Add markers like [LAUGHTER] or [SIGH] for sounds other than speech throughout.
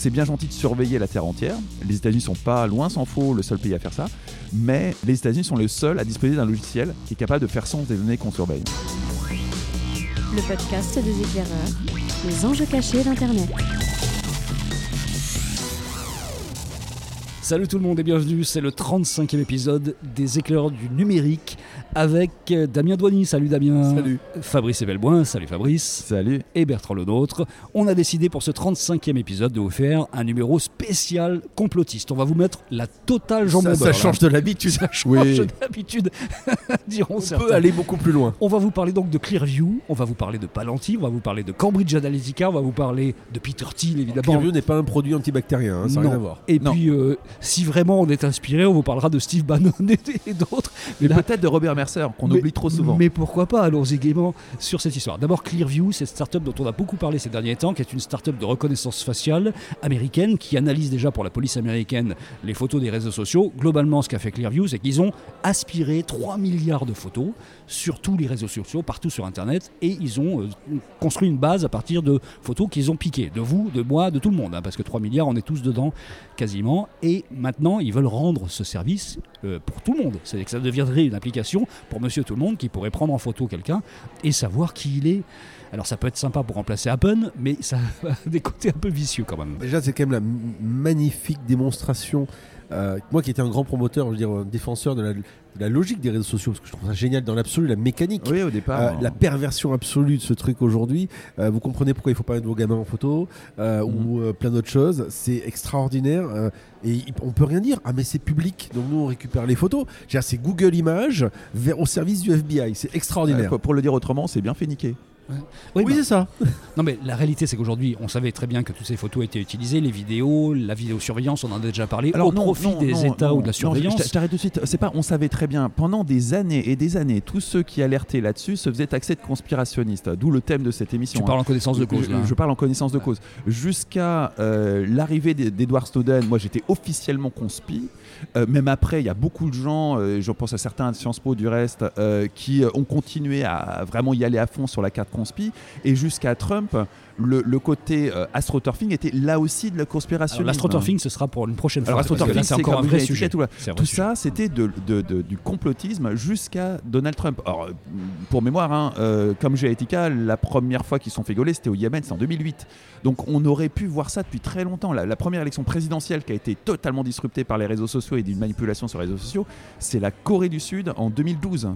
C'est bien gentil de surveiller la Terre entière. Les États-Unis sont pas loin s'en faut le seul pays à faire ça, mais les États-Unis sont les seuls à disposer d'un logiciel qui est capable de faire sens des données qu'on surveille. Le podcast des éclaireurs, les enjeux cachés d'Internet. Salut tout le monde et bienvenue, c'est le 35e épisode des éclaireurs du numérique avec euh, Damien Douany. Salut Damien. Salut. Fabrice Evelboin. Salut Fabrice. Salut. Et Bertrand Le Nôtre. On a décidé pour ce 35e épisode de vous faire un numéro spécial complotiste. On va vous mettre la totale jambon Ça, ça beurre, change de l'habitude. Ça change Oui. d'habitude, [LAUGHS] diront On certains. peut aller beaucoup plus loin. On va vous parler donc de Clearview, on va vous parler de Palantir, on va vous parler de Cambridge Analytica, on va vous parler de Peter Thiel évidemment. Clearview n'est pas un produit antibactérien, hein, ça n'a rien à voir. Et Non. puis, euh, si vraiment on est inspiré, on vous parlera de Steve Bannon et, d'autres. Mais peut-être de Robert Mercer, qu'on oublie trop souvent. Mais pourquoi pas Allons-y gaiement sur cette histoire. D'abord, Clearview, cette startup dont on a beaucoup parlé ces derniers temps, qui est une startup de reconnaissance faciale américaine qui analyse déjà pour la police américaine les photos des réseaux sociaux. Globalement, ce qu'a fait Clearview, c'est qu'ils ont aspiré 3 milliards de photos sur tous les réseaux sociaux, partout sur Internet, et ils ont euh, construit une base à partir de photos qu'ils ont piquées, de vous, de moi, de tout le monde, hein, parce que 3 milliards, on est tous dedans quasiment. Et maintenant, ils veulent rendre ce service euh, pour tout le monde. C'est-à-dire que ça deviendrait une application pour monsieur tout le monde qui pourrait prendre en photo quelqu'un et savoir qui il est. Alors ça peut être sympa pour remplacer Appen, mais ça [LAUGHS] a des côtés un peu vicieux quand même. Déjà, c'est quand même la magnifique démonstration. Euh, moi qui étais un grand promoteur, je veux dire, un défenseur de la, de la logique des réseaux sociaux, parce que je trouve ça génial dans l'absolu, la mécanique. Oui, au départ. Euh, hein. la perversion absolue de ce truc aujourd'hui, Euh, vous comprenez pourquoi il faut pas mettre vos gamins en photo Mhm. ou plein d'autres choses. C'est extraordinaire et on peut rien dire. Ah mais c'est public, donc nous on récupère les photos. C'est Google Images vers au service du FBI. C'est extraordinaire. pour- pour le dire autrement, c'est bien fait niquer. Oui, oui, bah, c'est ça. [LAUGHS] non mais la réalité c'est qu'aujourd'hui on savait très bien que toutes ces photos étaient utilisées, les vidéos, la vidéosurveillance, on en a déjà parlé, au non, profit non, des non, États ou de la surveillance. je- t'arrête tout de suite. C'est pas, on savait très bien. Pendant des années et des années, tous ceux qui alertaient là-dessus se faisaient taxer de conspirationnistes. D'où le thème de cette émission. tu hein. parles en connaissance de cause Je, là. je parle en connaissance de cause. Jusqu'à euh, l'arrivée d'E- d'Edward Snowden, moi j'étais officiellement conspi. Euh, même après, il y a beaucoup de gens, euh, je pense à certains de Sciences Po du reste, euh, qui ont continué à vraiment y aller à fond sur la carte conspi. Et jusqu'à Trump, le, le côté euh, astroturfing était là aussi de la conspiration. L'astroturfing ce sera pour une prochaine fois. Alors, parce que là, astroturfing, c'est encore un vrai sujet. là. Un vrai Tout sujet. ça, c'était de, de- de- du complotisme jusqu'à Donald Trump. Alors, euh, pour mémoire, hein, euh, comme Etika, la première fois qu'ils sont fait gauler, c'était au Yémen, c'est en 2008. Donc, on aurait pu voir ça depuis très longtemps. La, la première élection présidentielle qui a été totalement disruptée par les réseaux sociaux et d'une manipulation sur les réseaux sociaux, c'est la Corée du Sud en 2012.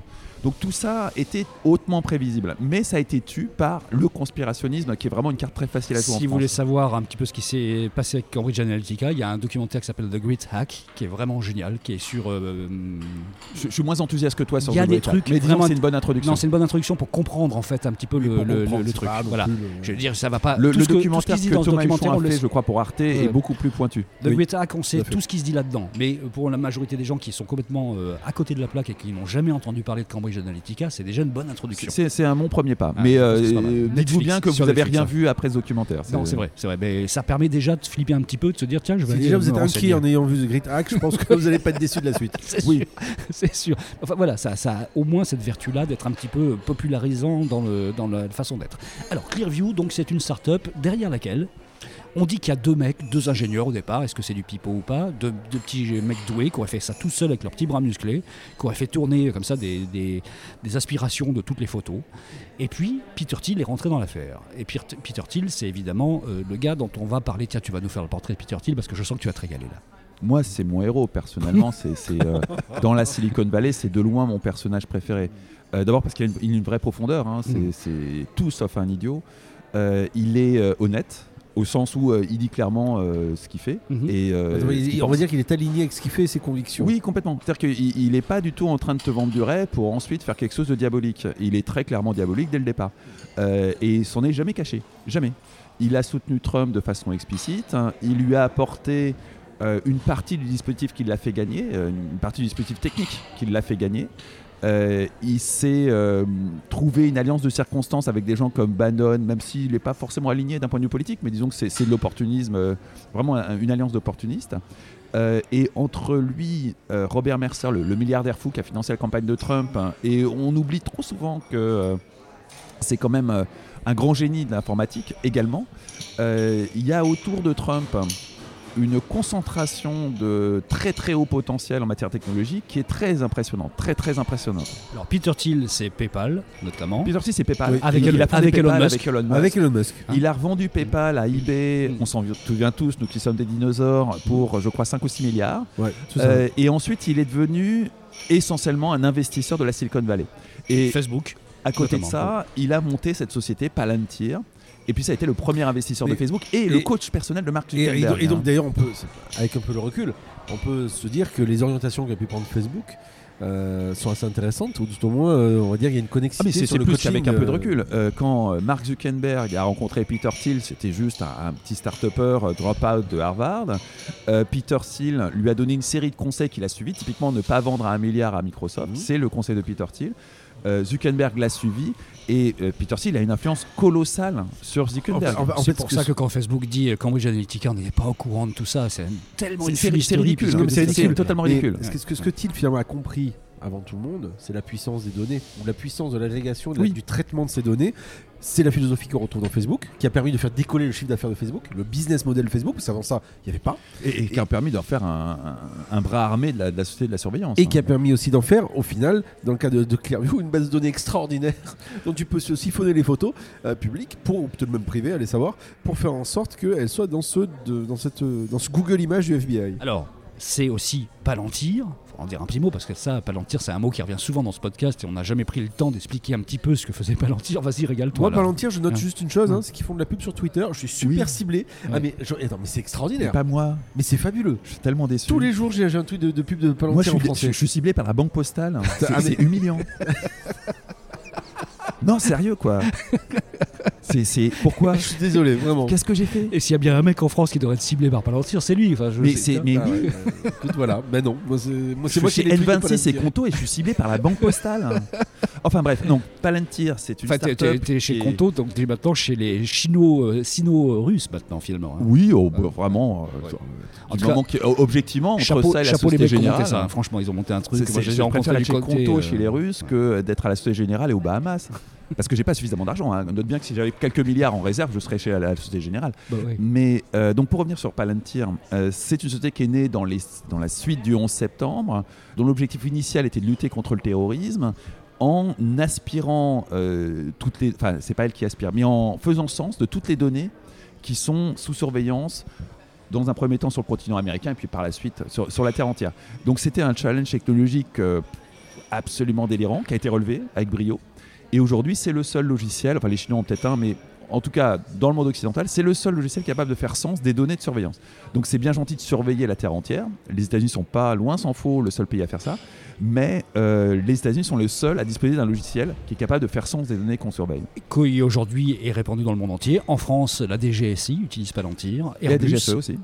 Donc, tout ça était hautement prévisible. Mais ça a été par le conspirationnisme, qui est vraiment une carte très facile à jouer Si vous voulez savoir un petit peu ce qui s'est passé avec Cambridge Analytica, il y a un documentaire qui s'appelle The Great Hack, qui est vraiment génial, qui est sur. euh, Je, je suis moins enthousiaste que toi sur Il y a The des Great Hack, trucs mais vraiment- c'est une bonne introduction. Non, c'est une bonne introduction pour comprendre en fait un petit peu le, truc. Voilà. le- Je veux dire, ça va pas. Le, tout ce que- tout ce documentaire qui se dit que Thomas Huchon documentaire, on a fait, je crois, pour Arte, est beaucoup plus pointu. The Oui. Great Hack, on sait Tout ce qui se dit là-dedans. Mais pour la majorité des gens qui sont complètement euh, à côté de la plaque et qui n'ont jamais entendu parler de Cambridge Analytica, c'est déjà une bonne introduction. C'est un bon premier pas. Ah, mais euh, dites-vous bien que vous sur avez Netflix, rien hein. vu après ce documentaire. Non, c'est vrai, c'est vrai. Mais ça permet déjà de flipper un petit peu, de se dire tiens, je vais Si aller déjà vous me êtes inquiet en ayant vu The Great Hack, je pense que vous n'allez pas être déçu de la suite. [LAUGHS] C'est Oui. sûr, [LAUGHS] c'est sûr. Enfin voilà, ça, ça a au moins cette vertu-là d'être un petit peu popularisant dans, le, dans la façon d'être. Alors Clearview, donc c'est une start-up derrière laquelle on dit qu'il y a deux mecs, deux ingénieurs au départ, est-ce que c'est du pipeau ou pas deux, deux petits mecs doués qui auraient fait ça tout seuls avec leurs petits bras musclés, qui auraient fait tourner comme ça des, des- des aspirations de toutes les photos. Et puis Peter Thiel est rentré dans l'affaire. Et Peter, Peter Thiel, c'est évidemment euh, le gars dont on va parler. Tiens, tu vas nous faire le portrait de Peter Thiel parce que je sens que tu vas te régaler là. Moi, c'est mon héros, personnellement. c'est euh, [LAUGHS] dans la Silicon Valley, c'est de loin mon personnage préféré. Euh, D'abord parce qu'il a une, vraie profondeur. hein. C'est Mhm. c'est tout sauf un idiot. Euh, il est honnête, au sens où euh, il dit clairement euh, ce qu'il fait. Mhm. Et, euh, il- on va dire qu'il est aligné avec ce qu'il fait et ses convictions. Oui, complètement. C'est-à-dire qu'il n'est pas du tout en train de te vendre du rêve pour ensuite faire quelque chose de diabolique. Il est très clairement diabolique dès le départ. Et il s'en est jamais caché. Jamais. Il a soutenu Trump de façon explicite. hein. Il lui a apporté une partie du dispositif qui l'a fait gagner, une partie du dispositif technique qui l'a fait gagner. Euh, il s'est euh, trouvé une alliance de circonstances avec des gens comme Bannon, même s'il n'est pas forcément aligné d'un point de vue politique, mais disons que c'est de l'opportunisme, euh, vraiment un- une alliance d'opportunistes. Euh, et entre lui, Robert Mercer, le, milliardaire fou qui a financé la campagne de Trump, hein, et on oublie trop souvent que c'est quand même un grand génie de l'informatique également. Il y a autour de Trump une concentration de très très haut potentiel en matière technologique qui est très impressionnante, très très impressionnante. Alors Peter Thiel, c'est PayPal notamment. Peter Thiel, c'est PayPal. Oui. Avec il, Elon- a fondé avec Elon PayPal Musk. avec Elon Musk. Avec Elon Musk. Il a revendu PayPal à eBay, Mm. on s'en souvient tous, nous qui sommes des dinosaures, pour je crois 5 ou 6 milliards. Ouais, c'est ça. Euh, et ensuite, il est devenu essentiellement un investisseur de la Silicon Valley. Et Facebook. à côté de ça, il a monté cette société Palantir. Et puis ça a été le premier investisseur Mais- de Facebook et, le coach personnel de Mark et Zuckerberg. et donc hein. d'ailleurs, on peut, c'est- avec un peu le recul, on peut se dire que les orientations qu'a pu prendre Facebook euh, sont assez intéressantes, ou tout au moins, euh, on va dire qu'il y a une Ah connexité mais c'est plus qu'avec un peu de euh, recul. Euh, quand Mark Zuckerberg a rencontré Peter Thiel, c'était juste un, un petit start-upper drop-out de Harvard. Peter Thiel lui a donné une série de conseils qu'il a suivis. Typiquement, ne pas vendre à un milliard à Microsoft. Mhm. C'est le conseil de Peter Thiel. Euh, Zuckerberg l'a suivi et euh, Peter Thiel a une influence colossale sur Zuckerberg. En fait- en c'est pour ça que quand Facebook dit euh, Cambridge Analytica, on n'est pas au courant de tout ça. C'est tellement une c'est- ridicule, mais de c'est ridicule, totalement Mais ridicule. Ce que, ce que, ce que Thiel finalement a compris avant tout le monde, c'est la puissance des données, ou la puissance de l'agrégation, Oui. du traitement de ces données. C'est la philosophie qu'on retrouve dans Facebook, qui a permis de faire décoller le chiffre d'affaires de Facebook, le business model de Facebook, parce qu'avant ça, il n'y avait pas. Et, et qui a permis d'en faire un, un- un bras armé de la, de la société de la surveillance. Et hein. qui a permis aussi d'en faire, au final, dans le cas de, de Clearview, une base de données extraordinaire [LAUGHS] dont tu peux siphonner les photos euh, publiques, pour, ou peut-être même privées, allez savoir, pour faire en sorte qu'elles soient dans ce, de- dans, cette, dans ce Google Image du FBI. Alors, c'est aussi Palantir. Faut en dire un petit mot parce que ça, Palantir, c'est un mot qui revient souvent dans ce podcast et on n'a jamais pris le temps d'expliquer un petit peu ce que faisait Palantir. Vas-y, régale-toi. Moi, là. Palantir, je note Ouais. juste une chose, hein, Ouais. c'est qu'ils font de la pub sur Twitter. Je suis super Oui. ciblé. Ah, mais, je- attends, mais c'est Mais extraordinaire. pas moi. Mais c'est fabuleux. Je suis tellement déçu. Tous les jours, j'ai j'ai un tweet de, de pub de Palantir Moi, je en suis, français. je, je suis ciblé par la banque postale. C'est Ah, mais- c'est humiliant. [LAUGHS] non, sérieux, quoi. [LAUGHS] C'est pourquoi [LAUGHS] Je suis désolé, vraiment. Qu'est-ce que j'ai fait? Et s'il y a bien un mec en France qui devrait être ciblé par Palantir, c'est lui. Enfin, je- Mais c'est mais Ah oui. ouais. Écoute, voilà. Mais non, moi, c'est moi, Je moi chez l'ai tweeté, N26 et. Conto et je suis ciblé par la banque postale. [LAUGHS] enfin bref, donc Palantir, c'est une Enfin, start-up. t'es chez est- Conto, donc t'es maintenant chez les chino, euh, sino-russes maintenant finalement. hein. Oui, oh, bah, vraiment. euh, Ouais. du En tout cas, moment oh, objectivement, entre chapeau, ça et la chapeau les Société monté Générale. ça. hein. Franchement, ils ont monté un truc. C'est- Moi, c'est- j'ai rencontré chez Conto euh, chez les Russes que d'être à la Société Générale et au Bahamas. Parce que j'ai pas suffisamment d'argent. Hein. Note bien que si j'avais quelques milliards en réserve, je serais chez la Société Générale. bah. Mais euh, donc pour revenir sur Palantir, euh, c'est une société qui est née dans, les, dans la suite du 11 septembre, dont l'objectif initial était de lutter contre le terrorisme en aspirant euh, toutes les, enfin c'est pas elle qui aspire, mais en faisant sens de toutes les données qui sont sous surveillance dans un premier temps sur le continent américain et puis par la suite sur, sur la Terre entière. Donc c'était un challenge technologique euh, absolument délirant qui a été relevé avec brio. Et aujourd'hui, c'est le seul logiciel, enfin les Chinois ont peut-être un, mais en tout cas dans le monde occidental, c'est le seul logiciel capable de faire sens des données de surveillance. Donc c'est bien gentil de surveiller la Terre entière. Les États-Unis sont pas loin s'en faut le seul pays à faire ça, mais euh, les États-Unis sont le seul à disposer d'un logiciel qui est capable de faire sens des données qu'on surveille. qui aujourd'hui est répandu dans le monde entier. En France, la DGSI utilise Palantir, Et la DGSE aussi.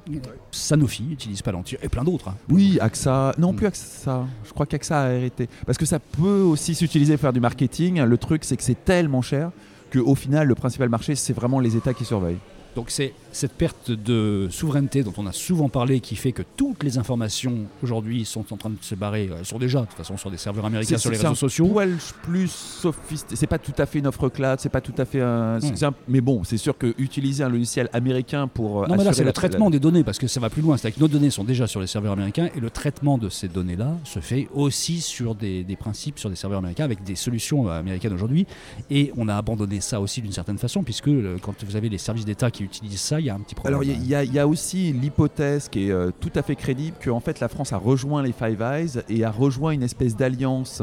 Sanofi utilise Palantir et plein d'autres. hein. Oui, AXA. Non, Mm. plus AXA. Je crois qu'AXA a arrêté. Parce que ça peut aussi s'utiliser pour faire du marketing. Le truc, c'est que c'est tellement cher qu'au final, le principal marché, c'est vraiment les États qui surveillent. Donc c'est cette perte de souveraineté dont on a souvent parlé qui fait que toutes les informations aujourd'hui sont en train de se barrer. Elles sont déjà de toute façon sur des serveurs américains, sur les c'est un réseaux sociaux. poil plus sophistiqué. C'est pas tout à fait une offre cloud, c'est pas tout à fait un. un- Mais bon, c'est sûr que utiliser un logiciel américain pour. euh, Non mais là c'est le traitement la- des données parce que ça va plus loin. C'est-à-dire que nos données sont déjà sur les serveurs américains et le traitement de ces données-là se fait aussi sur des, des principes, sur des serveurs américains avec des solutions euh, américaines aujourd'hui. Et on a abandonné ça aussi d'une certaine façon puisque euh, quand vous avez les services d'État qui ça, il y a un petit problème. Alors il y, a- y y aussi l'hypothèse qui est euh, tout à fait crédible que en fait la France a rejoint les Five Eyes et a rejoint une espèce d'alliance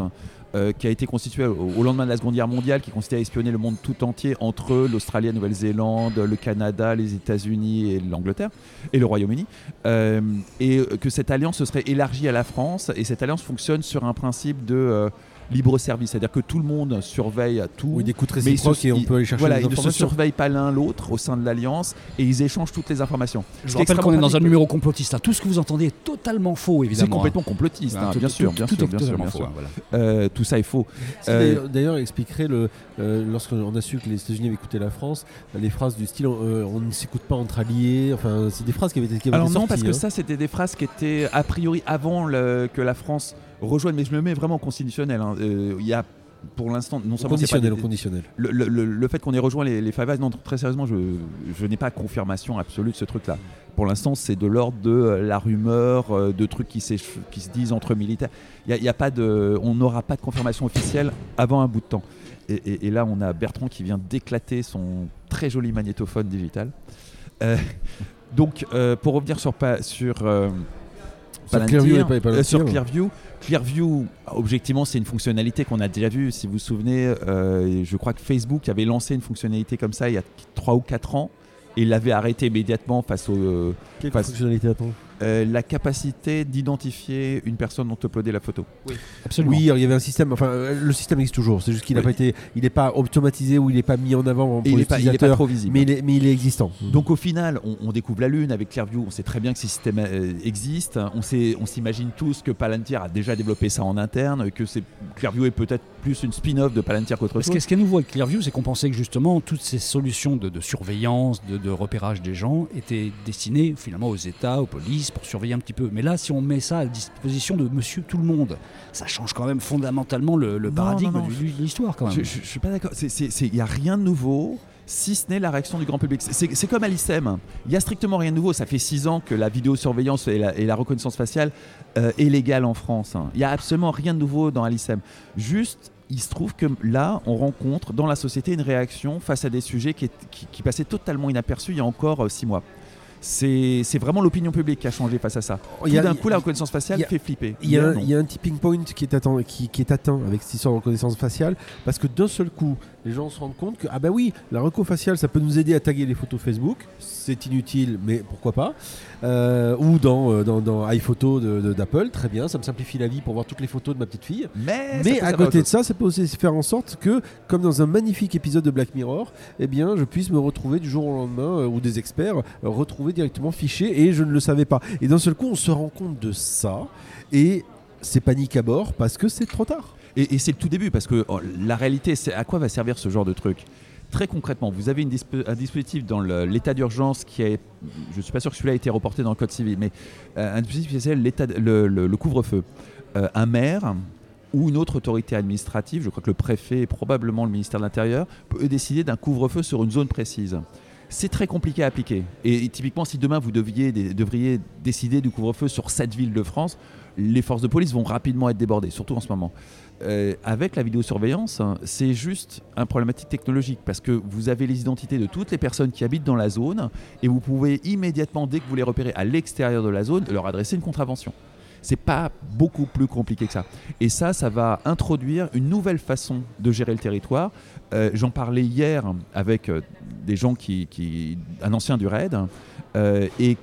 euh, qui a été constituée au, au lendemain de la Seconde Guerre mondiale, qui consistait à espionner le monde tout entier entre l'Australie, la Nouvelle-Zélande, le Canada, les États-Unis et l'Angleterre et le Royaume-Uni, Euh, et que cette alliance se serait élargie à la France et cette alliance fonctionne sur un principe de libre service, c'est-à-dire que tout le monde surveille tout. Oui, des coûts Mais ils se- et on peut aller chercher voilà, des ils ne se surveillent pas l'un l'autre au sein de l'alliance et ils échangent toutes les informations. Je vous rappelle qu'on est dans un numéro complotiste. hein. Tout ce que vous entendez est totalement faux C'est évidemment. complètement complotiste, hein. hein, Tout- bien tout- sûr, tout- bien tout sûr, est bien sûr, totalement bien faux, sûr. hein, voilà. Euh, tout ça est faux. Euh, D'ailleurs, expliquerait le euh, lorsqu'on a su que les États-Unis avaient écouté la France, les phrases du style euh, on ne s'écoute pas entre alliés. Enfin, c'est des phrases qui avaient été. Qui avaient Alors été non, sorties, parce que hein. ça, c'était des phrases qui étaient a priori avant le- que la France rejoigne, mais je me mets vraiment au constitutionnel. hein. Euh, Il y a pour l'instant, non seulement c'est pas Conditionnel, des- conditionnel. le, le- le- le fait qu'on ait rejoint les, les Five Eyes, non, très sérieusement, je, je n'ai pas confirmation absolue de ce truc-là. Pour l'instant, c'est de l'ordre de euh, la rumeur, euh, de trucs qui, se disent entre militaires. Il y a- y a pas de, on n'aura pas de confirmation officielle avant un bout de temps. Et, et- et là, on a Bertrand qui vient d'éclater son très joli magnétophone digital. Euh, [LAUGHS] donc, pour revenir sur, Sur Palantir, Clearview et pas- et Palantir, euh, sur ouais. Clearview, Clearview, objectivement, c'est une fonctionnalité qu'on a déjà vue. Si vous vous souvenez, euh, je crois que Facebook avait lancé une fonctionnalité comme ça il y a 3 ou 4 ans et il l'avait arrêté immédiatement face au, euh, Quelle Face- fonctionnalité attend euh, la capacité d'identifier une personne dont uploader la photo. Absolument. Oui, alors, il y avait un système. Enfin, euh, le système existe toujours. C'est juste qu'il n'a Oui. pas été, il n'est pas automatisé ou il n'est pas mis en avant pour il les n'est pas, il est pas trop visible. mais, il est, mais il est existant. Donc au final, on, on découvre la Lune avec Clearview. On sait très bien que ces systèmes euh, existent. On, sait, on s'imagine tous que Palantir a déjà développé ça en interne, que c'est Clearview est peut-être plus une spin-off de Palantir qu'autre Parce chose. que ce qui est nouveau avec Clearview, c'est qu'on pensait que justement toutes ces solutions de, de surveillance, de, de repérage des gens étaient destinées finalement aux États, aux polices, pour surveiller un petit peu. Mais là, si on met ça à disposition de monsieur tout le monde, ça change quand même fondamentalement le, le Non, paradigme non, non, du- de l'histoire quand même. Je, je, je suis pas d'accord. Il n'y a rien de nouveau, si ce n'est la réaction du grand public. C'est- comme à l'ISEM. Il y a strictement rien de nouveau. Ça fait six ans que la vidéosurveillance et la, et la reconnaissance faciale euh, est légale en France. hein. Il n'y a absolument rien de nouveau dans l'ISEM. Juste, il se trouve que là, on rencontre dans la société une réaction face à des sujets qui, est- qui- qui passaient totalement inaperçus il y a encore euh, six mois. C'est vraiment l'opinion publique qui a changé face à ça. Tout Il y a- d'un coup, la reconnaissance faciale a- fait flipper. Il y, a un, non. il y a un tipping point qui est, atteint, qui, qui est atteint avec cette histoire de reconnaissance faciale parce que d'un seul coup, les gens se rendent compte que ah bah oui, la reco faciale ça peut nous aider à taguer les photos Facebook, c'est inutile mais pourquoi pas. Euh, ou dans, euh, dans, dans iPhoto d'Apple, très bien, ça me simplifie la vie pour voir toutes les photos de ma petite fille. Mais, Mais à côté de ça, ça peut aussi faire en sorte que, comme dans un magnifique épisode de Black Mirror, eh bien, je puisse me retrouver du jour au lendemain, euh, ou des experts, euh, retrouver directement fiché, et je ne le savais pas. Et d'un seul coup, on se rend compte de ça, et c'est panique à bord parce que c'est trop tard. Et, c'est le tout début, parce que oh, la réalité, c'est à quoi va servir ce genre de truc? Très concrètement, vous avez un dispositif dans l'état d'urgence qui est, je ne suis pas sûr que celui-là a été reporté dans le code civil, mais euh, un dispositif qui s'appelle le couvre-feu. Euh, un maire ou une autre autorité administrative, je crois que le préfet et probablement le ministère de l'Intérieur, peut décider d'un couvre-feu sur une zone précise. C'est très compliqué à appliquer. Et, typiquement, si demain vous deviez, devriez décider du couvre-feu sur cette ville de France, les forces de police vont rapidement être débordées, surtout en ce moment. Euh, avec la vidéosurveillance, hein, c'est juste un problématique technologique parce que vous avez les identités de toutes les personnes qui habitent dans la zone et vous pouvez immédiatement, dès que vous les repérez à l'extérieur de la zone, leur adresser une contravention. C'est pas beaucoup plus compliqué que ça. Et ça, ça va introduire une nouvelle façon de gérer le territoire. Euh, J'en parlais hier avec euh, des gens qui, un ancien du RAID, euh, et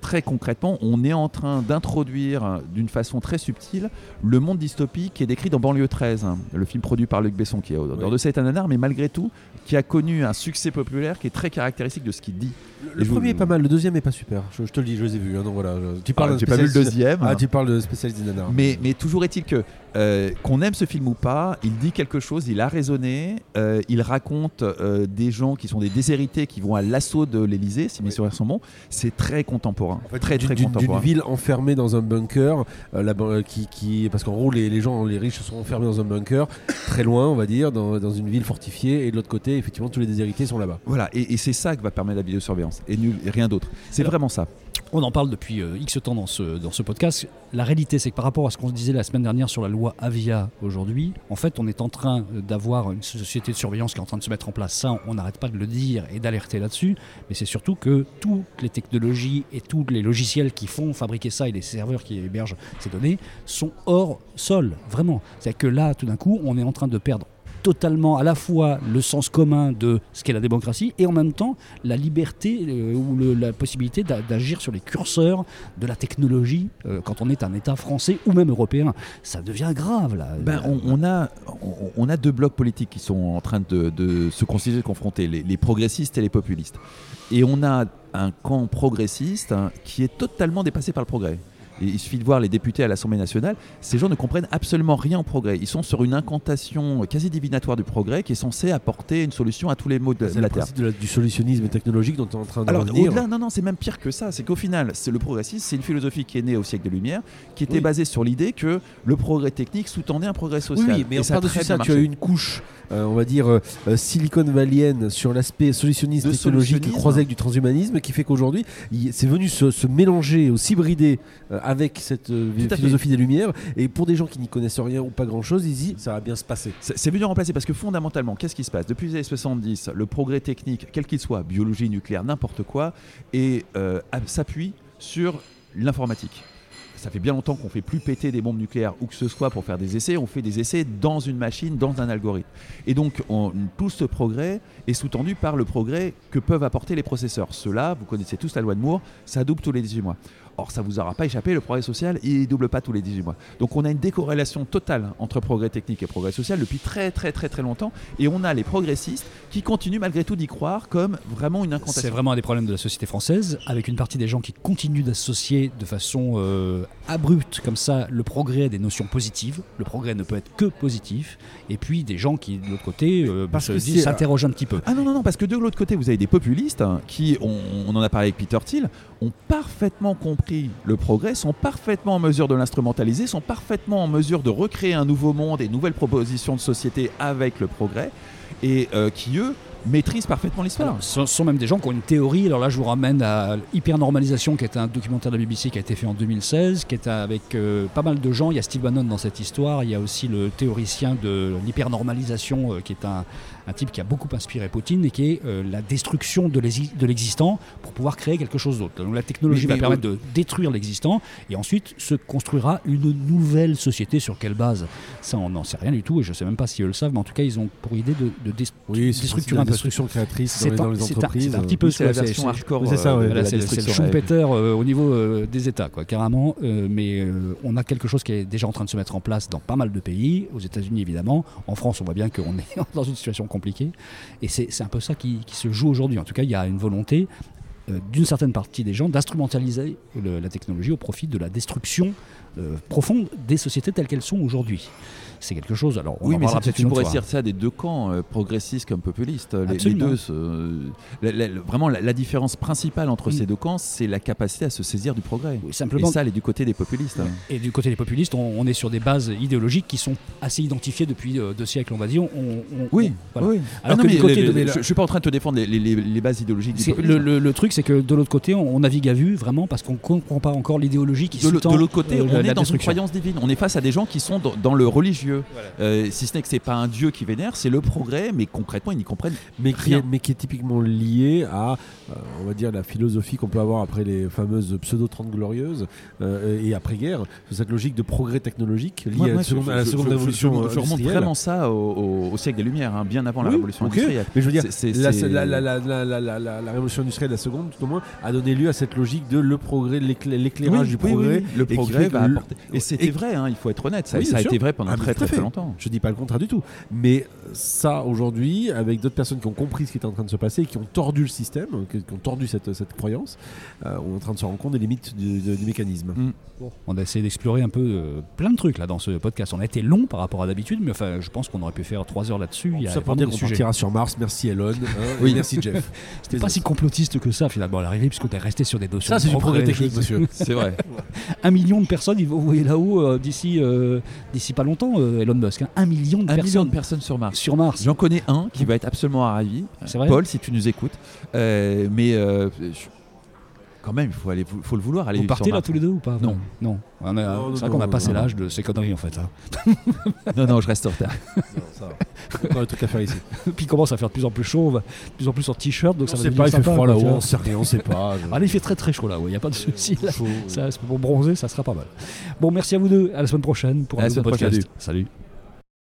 très concrètement, on est en train d'introduire d'une façon très subtile le monde dystopique qui est décrit dans Banlieue 13, hein, le film produit par Luc Besson, qui est au Oui. de cet ananar, mais malgré tout, qui a connu un succès populaire qui est très caractéristique de ce qu'il dit. Le premier vous- est pas mal, le deuxième est pas super. Je, je te le dis, je les ai vus. hein, donc voilà, je- tu parles Ah, d'un J'ai pas vu le deuxième. Ah, tu parles de spécialiste des nanars. Mais, mais toujours est-il que euh, qu'on aime ce film ou pas, il dit quelque chose, il a raisonné, euh, il raconte euh, des gens qui sont des déshérités qui vont à l'assaut de l'Elysée, si mes souvenirs sont bons. C'est très contemporain, En fait, très d'une- très ville enfermée dans un bunker, la qui, qui, parce qu'en gros les, les gens, les riches sont enfermés dans un bunker, très loin on va dire, dans, dans une ville fortifiée, et de l'autre côté effectivement tous les déshérités sont là-bas. Voilà, et, et c'est ça que va permettre la vidéosurveillance, et, nul, et rien d'autre. C'est vraiment ça. On en parle depuis euh, X temps dans ce, dans ce podcast. La réalité, c'est que par rapport à ce qu'on se disait la semaine dernière sur la loi Avia aujourd'hui, en fait, on est en train euh, d'avoir une société de surveillance qui est en train de se mettre en place. Ça, on n'arrête pas de le dire et d'alerter là-dessus. Mais c'est surtout que toutes les technologies et tous les logiciels qui font fabriquer ça et les serveurs qui hébergent ces données sont hors sol, vraiment. C'est-à-dire que là, tout d'un coup, on est en train de perdre totalement à la fois le sens commun de ce qu'est la démocratie et en même temps la liberté euh, ou le- la possibilité d'a- d'agir sur les curseurs de la technologie euh, quand on est un État français ou même européen. Ça devient grave là. Ben, on, on a, on, on a deux blocs politiques qui sont en train de, de se considérer, de confronter, les, les progressistes et les populistes. Et on a un camp progressiste hein, qui est totalement dépassé par le progrès. Il suffit de voir les députés à l'Assemblée nationale. Ces gens ne comprennent absolument rien au progrès. Ils sont sur une incantation quasi divinatoire du progrès qui est censée apporter une solution à tous les maux de, C'est le la Terre. la- du solutionnisme technologique dont tu es en train de Alors au-delà, non, non, c'est même pire que ça. C'est qu'au final, c'est le progressisme, c'est une philosophie qui est née au siècle des Lumières, qui était Oui. basée sur l'idée que le progrès technique sous-tendait un progrès social. oui, mais Et en ça très ça, tu as une couche, euh, on va dire, euh, euh, Silicon Valleyenne sur l'aspect solutionnisme De technologique croisé avec du transhumanisme qui fait qu'aujourd'hui, c'est venu se, se mélanger, aussi brider euh, avec cette euh, philosophie des Lumières. Et pour des gens qui n'y connaissent rien ou pas grand-chose, ils disent ça va bien se passer. C'est venu remplacer parce que fondamentalement, qu'est-ce qui se passe? Depuis les années 70, le progrès technique, quel qu'il soit, biologie, nucléaire, n'importe quoi, et euh, s'appuie sur l'informatique. Ça fait bien longtemps qu'on fait plus péter des bombes nucléaires ou que ce soit pour faire des essais, on fait des essais dans une machine, dans un algorithme. Et donc on- tout ce progrès est sous-tendu par le progrès que peuvent apporter les processeurs. Cela, vous connaissez tous la loi de Moore, ça double tous les 18 mois. Or, ça vous aura pas échappé, le progrès social, il double pas tous les 18 mois. Donc, on a une décorrélation totale entre progrès technique et progrès social depuis très, très, très, très longtemps. Et on a les progressistes qui continuent malgré tout d'y croire comme vraiment une C'est incantation. vraiment un des problèmes de la société française, avec une partie des gens qui continuent d'associer de façon euh, abrupte, comme ça, le progrès à des notions positives. Le progrès ne peut être que positif. Et puis des gens qui, de l'autre côté, euh, c'est- s'interrogent un petit peu. Ah non, non, non, parce que de l'autre côté, vous avez des populistes hein, qui, on, on en a parlé avec Peter Thiel, ont parfaitement compris le progrès, sont parfaitement en mesure de l'instrumentaliser, sont parfaitement en mesure de recréer un nouveau monde et une nouvelle proposition de société avec le progrès, et euh, qui, eux, maîtrisent parfaitement l'histoire. Ce sont même des gens qui ont une théorie. Alors là, je vous ramène à Hypernormalisation, qui est un documentaire de la BBC qui a été fait en 2016, qui est avec euh, pas mal de gens. Il y a Steve Bannon dans cette histoire. Il y a aussi le théoricien de l'hypernormalisation, euh, qui est un, un type qui a beaucoup inspiré Poutine et qui est euh, la destruction de l'exi- de l'existant pour pouvoir créer quelque chose d'autre. Donc la technologie Mais- va mais permettre de détruire l'existant et ensuite se construira une nouvelle société. Sur quelle base? Ça, on n'en sait rien du tout et je sais même pas si eux le savent, mais en tout cas, ils ont pour idée de, de Oui, déstructurer un. Destruction créatrice dans C'est les, dans un, les c'est un- entreprises. c'est un petit peu c'est la version c'est- hardcore c'est ça, euh, ouais. voilà, la c'est le-. Schumpeter euh, au niveau euh, des États, quoi, carrément. Euh, mais euh, on a quelque chose qui est déjà en train de se mettre en place dans pas mal de pays, aux États-Unis évidemment. En France, on voit bien qu'on [LAUGHS] est dans une situation compliquée. Et c'est un peu ça qui, qui se joue aujourd'hui. En tout cas, il y a une volonté euh, d'une certaine partie des gens d'instrumentaliser la technologie au profit de la destruction euh, profonde des sociétés telles qu'elles sont aujourd'hui. C'est quelque chose. Alors, on Oui, en mais parlera peut-être tu pourrais dire ça des deux camps, euh, progressistes comme populistes. Les- Les, deux, la- la- vraiment, la, la différence principale entre Mm. ces deux camps, c'est la capacité à se saisir du progrès. Oui, Et simplement, ça, elle est du côté des populistes. hein. Et du côté des populistes, on, on est sur des bases idéologiques qui sont assez identifiées depuis euh, deux siècles, on va dire. On, on- Oui, on- voilà. oui. Alors Ah non, que mais du côté les- de- les- mais je, je suis pas en train de te défendre les, bases idéologiques du C'est- populisme. le, le- le truc, c'est que de l'autre côté, on, navigue à vue, vraiment, parce qu'on ne comprend pas encore l'idéologie qui de de l'autre côté, euh, on est dans une croyance divine. On est face à des gens qui sont dans, le religieux. Euh, si ce n'est que c'est pas un dieu qui vénère, c'est le progrès, mais concrètement, ils n'y comprennent mais. Qui est, typiquement lié à, euh, on va dire, la philosophie qu'on peut avoir après les fameuses pseudo-30 glorieuses euh, et après-guerre, cette logique de progrès technologique liée à, la seconde révolution. Je, remonte vraiment ça au, siècle des Lumières, hein, bien avant la révolution industrielle. Mais je veux dire, la, révolution industrielle, la seconde, tout au moins, a donné lieu à cette logique de le progrès, l'éclairage du progrès. Le progrès va et c'était et- vrai, hein, il faut être honnête, ça, Oui, ça a été vrai pendant Ah, très très, longtemps. Je dis pas le contraire du tout. Mais ça, aujourd'hui, avec d'autres personnes qui ont compris ce qui était en train de se passer, qui ont tordu le système, qui ont tordu cette, cette croyance, euh, on est en train de se rendre compte des limites du, du- du mécanisme. Mm. On a essayé d'explorer un peu euh, plein de trucs là dans ce podcast. On a été long par rapport à d'habitude, mais enfin, je pense qu'on aurait pu faire trois heures là-dessus. Ça pour dire qu'on partira sur Mars. Merci Elon. hein, Oui. et merci Jeff. [LAUGHS] C'était pas si complotiste que ça finalement à l'arrivée, puisqu'on est resté sur des notions. Ça, c'est du progrès technique, monsieur. C'est [LAUGHS] vrai. Un million de personnes, ils vont envoyer là-haut euh, d'ici euh, d'ici pas longtemps, euh, Elon Musk. hein. Un million de Un million personnes de personnes sur Mars. sur Mars. J'en connais un qui va être absolument ravi. C'est vrai Paul, si tu nous écoutes. Mais je- quand même, il faut, aller, faut le vouloir aller Vous partez là tous les deux ou pas Non. Non. On a- Non, non, C'est vrai qu'on a passé l'âge de ces conneries en fait. hein. [LAUGHS] Non, non, je reste en retard. Non, ça va. Encore des trucs à faire ici. [LAUGHS] Puis il commence à faire de plus en plus chaud, on va de plus en plus en t-shirt, donc On ça va pas, il fait froid là-haut, on sait rien, on sait pas. [LAUGHS] Il fait très très chaud là, il n'y a pas de souci. là. Chaud, Ça, c'est pour bronzer, ça sera pas mal. Bon, merci à vous deux. À la semaine prochaine pour À un nouveau podcast. Salut.